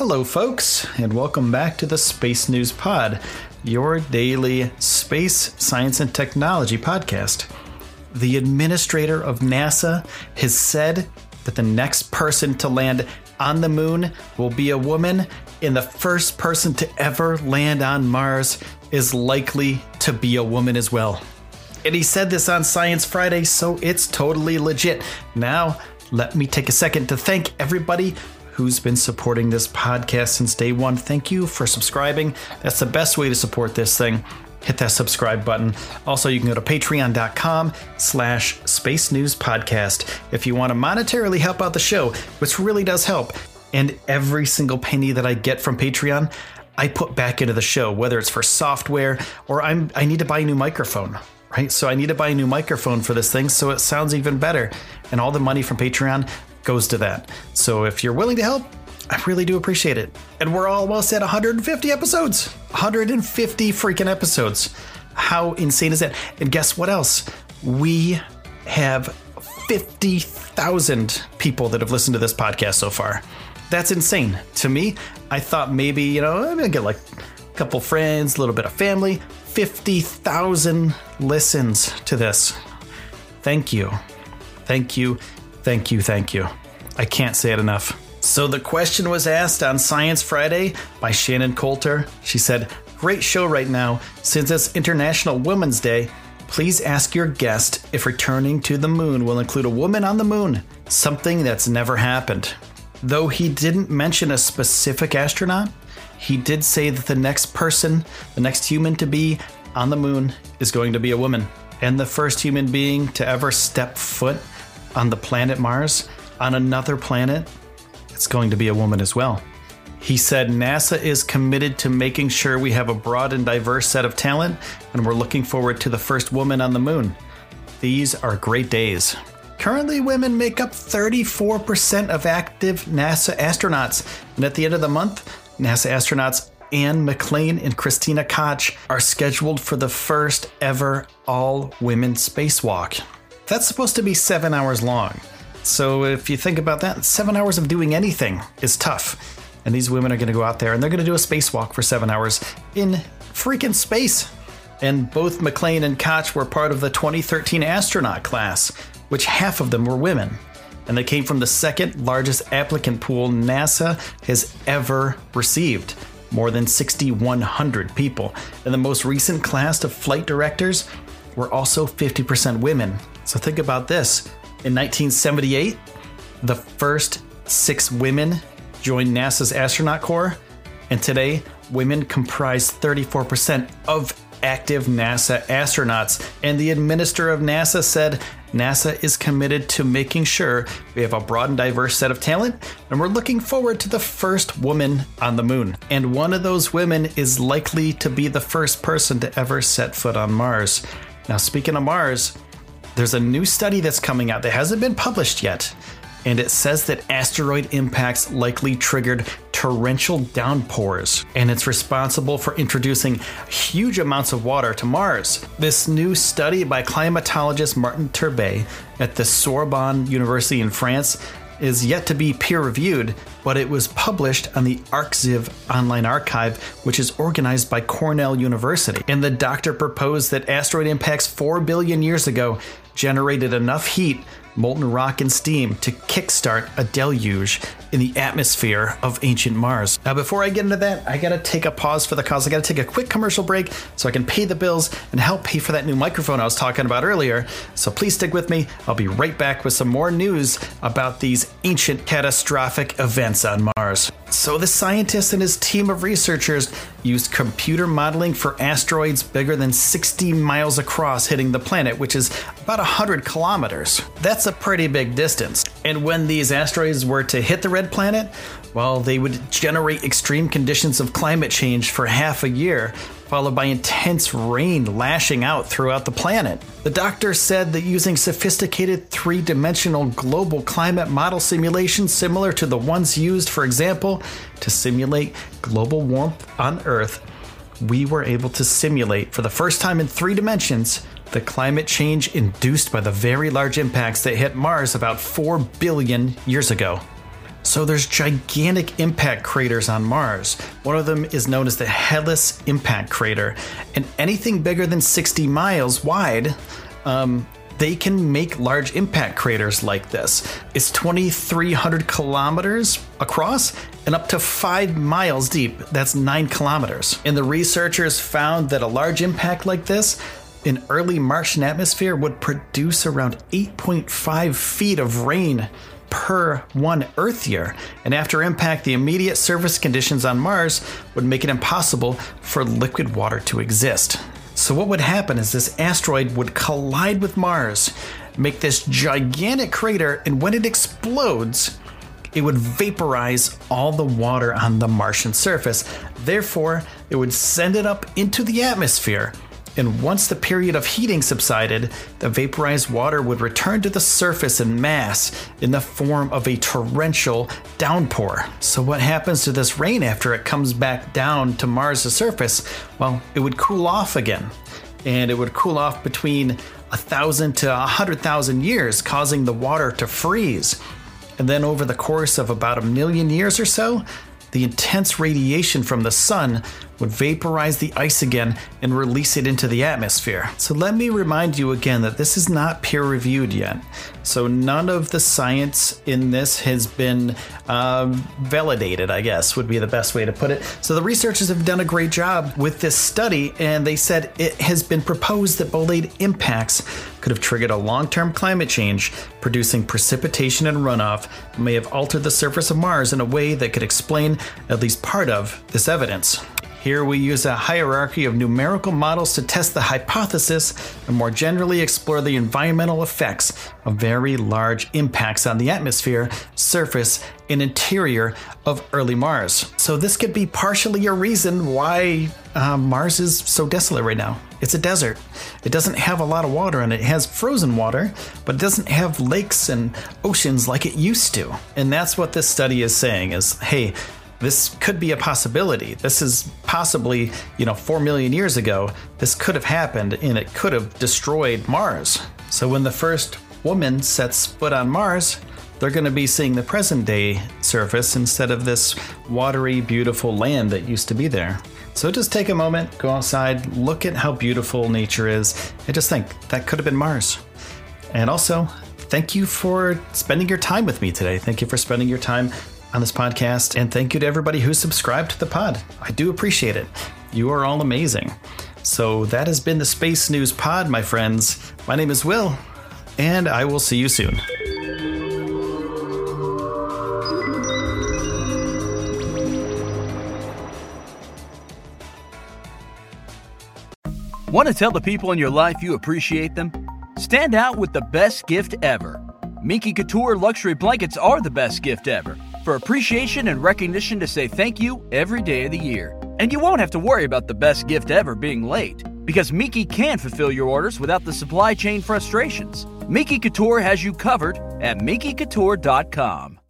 Hello, folks, and welcome back to the Space News Pod, your daily space, science, and technology podcast. The administrator of NASA has said that the next person to land on the moon will be a woman, and the first person to ever land on Mars is likely to be a woman as well. And he said this on Science Friday, so it's totally legit. Now, let me take a second to thank everybody who's been supporting this podcast since day one. Thank you for subscribing. That's the best way to support this thing. Hit that subscribe button. Also, you can go to patreon.com slash space news podcast if you want to monetarily help out the show, which really does help. And every single penny that I get from Patreon, I put back into the show, whether it's for software or I'm I need to buy a new microphone right? So I need to buy a new microphone for this thing so it sounds even better. And all the money from Patreon goes to that. So if you're willing to help, I really do appreciate it. And we're almost at 150 episodes. 150 freaking episodes. How insane is that? And guess what else? We have 50,000 people that have listened to this podcast so far. That's insane. To me, I thought maybe, you know, I'm going to get like a couple friends, a little bit of family. 50,000 listens to this. Thank you. Thank you. Thank you. Thank you. I can't say it enough. So the question was asked on Science Friday by Shannon Coulter. She said, Great show right now. Since it's International Women's Day, please ask your guest if returning to the moon will include a woman on the moon, something that's never happened. Though he didn't mention a specific astronaut, he did say that the next person, the next human to be on the moon, is going to be a woman. And the first human being to ever step foot on the planet Mars, on another planet, it's going to be a woman as well. He said NASA is committed to making sure we have a broad and diverse set of talent, and we're looking forward to the first woman on the moon. These are great days. Currently, women make up 34% of active NASA astronauts, and at the end of the month, NASA astronauts Anne McClain and Christina Koch are scheduled for the first ever all women spacewalk. That's supposed to be seven hours long. So if you think about that, seven hours of doing anything is tough. And these women are going to go out there and they're going to do a spacewalk for seven hours in freaking space. And both McClain and Koch were part of the 2013 astronaut class, which half of them were women. And they came from the second largest applicant pool NASA has ever received more than 6,100 people. And the most recent class of flight directors were also 50% women. So think about this. In 1978, the first six women joined NASA's astronaut corps, and today, women comprise 34% of active NASA astronauts. And the administrator of NASA said NASA is committed to making sure we have a broad and diverse set of talent, and we're looking forward to the first woman on the moon. And one of those women is likely to be the first person to ever set foot on Mars. Now, speaking of Mars, there's a new study that's coming out that hasn't been published yet and it says that asteroid impacts likely triggered torrential downpours, and it's responsible for introducing huge amounts of water to Mars. This new study by climatologist Martin Turbet at the Sorbonne University in France is yet to be peer reviewed, but it was published on the arXiv online archive, which is organized by Cornell University. And the doctor proposed that asteroid impacts 4 billion years ago generated enough heat molten rock and steam to kickstart a deluge in the atmosphere of ancient Mars. Now, before I get into that, I gotta take a pause for the cause. I gotta take a quick commercial break so I can pay the bills and help pay for that new microphone I was talking about earlier. So please stick with me. I'll be right back with some more news about these ancient catastrophic events on Mars. So, the scientist and his team of researchers used computer modeling for asteroids bigger than 60 miles across hitting the planet, which is about 100 kilometers. That's a pretty big distance. And when these asteroids were to hit the red planet, well, they would generate extreme conditions of climate change for half a year, followed by intense rain lashing out throughout the planet. The doctor said that using sophisticated three dimensional global climate model simulations similar to the ones used, for example, to simulate global warmth on Earth, we were able to simulate for the first time in three dimensions the climate change induced by the very large impacts that hit Mars about 4 billion years ago. So there's gigantic impact craters on Mars. One of them is known as the Hellas Impact Crater, and anything bigger than 60 miles wide, um, they can make large impact craters like this. It's 2,300 kilometers across and up to five miles deep. That's nine kilometers. And the researchers found that a large impact like this an early Martian atmosphere would produce around 8.5 feet of rain per one Earth year. And after impact, the immediate surface conditions on Mars would make it impossible for liquid water to exist. So, what would happen is this asteroid would collide with Mars, make this gigantic crater, and when it explodes, it would vaporize all the water on the Martian surface. Therefore, it would send it up into the atmosphere and once the period of heating subsided, the vaporized water would return to the surface in mass in the form of a torrential downpour. So, what happens to this rain after it comes back down to Mars' surface? Well, it would cool off again, and it would cool off between a thousand to a hundred thousand years, causing the water to freeze. And then, over the course of about a million years or so, the intense radiation from the sun would vaporize the ice again and release it into the atmosphere. So let me remind you again that this is not peer reviewed yet. So none of the science in this has been um, validated, I guess would be the best way to put it. So the researchers have done a great job with this study, and they said it has been proposed that bolide impacts could have triggered a long term climate change, producing precipitation and runoff, may have altered the surface of Mars in a way that could explain at least part of this evidence. Here we use a hierarchy of numerical models to test the hypothesis and more generally explore the environmental effects of very large impacts on the atmosphere, surface, and interior of early Mars. So, this could be partially a reason why uh, Mars is so desolate right now. It's a desert. It doesn't have a lot of water and it. It has frozen water, but it doesn't have lakes and oceans like it used to. And that's what this study is saying is, hey, this could be a possibility. This is possibly, you know, 4 million years ago, this could have happened and it could have destroyed Mars. So when the first woman sets foot on Mars, they're going to be seeing the present day surface instead of this watery, beautiful land that used to be there. So just take a moment, go outside, look at how beautiful nature is, and just think that could have been Mars. And also, thank you for spending your time with me today. Thank you for spending your time on this podcast. And thank you to everybody who subscribed to the pod. I do appreciate it. You are all amazing. So that has been the Space News Pod, my friends. My name is Will, and I will see you soon. Want to tell the people in your life you appreciate them? Stand out with the best gift ever. Minky Couture luxury blankets are the best gift ever for appreciation and recognition to say thank you every day of the year. And you won't have to worry about the best gift ever being late, because Minky can fulfill your orders without the supply chain frustrations. Minky Couture has you covered at minkycouture.com.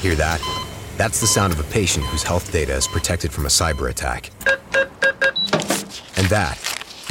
Hear that? That's the sound of a patient whose health data is protected from a cyber attack. And that